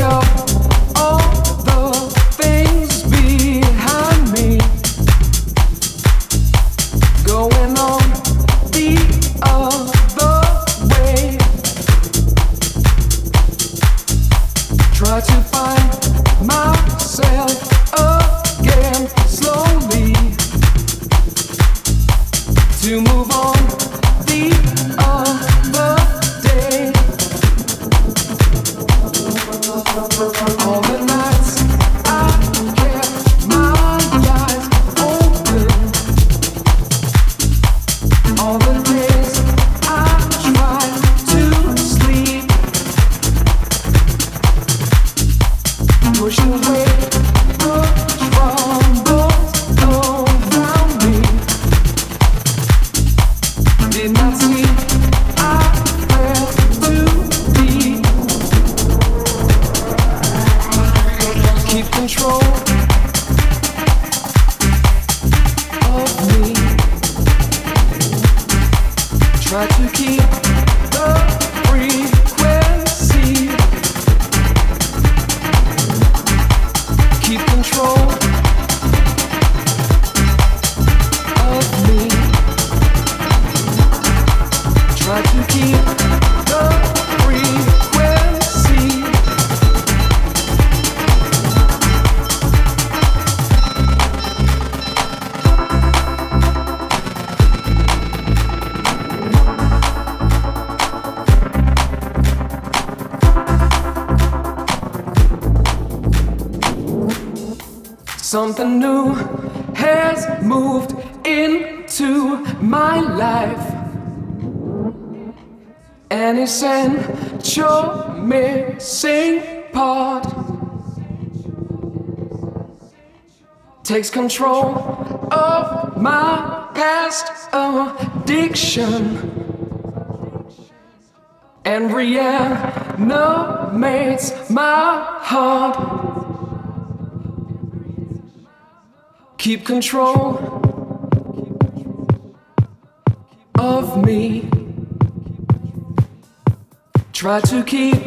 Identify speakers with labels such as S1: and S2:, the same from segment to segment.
S1: I'll takes control of my past addiction and reanimates my heart. Keep control of me. Try to keep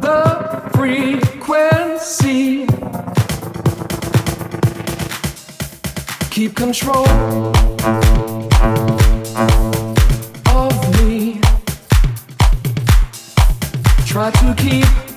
S1: the frequency. Keep control of me. Try to keep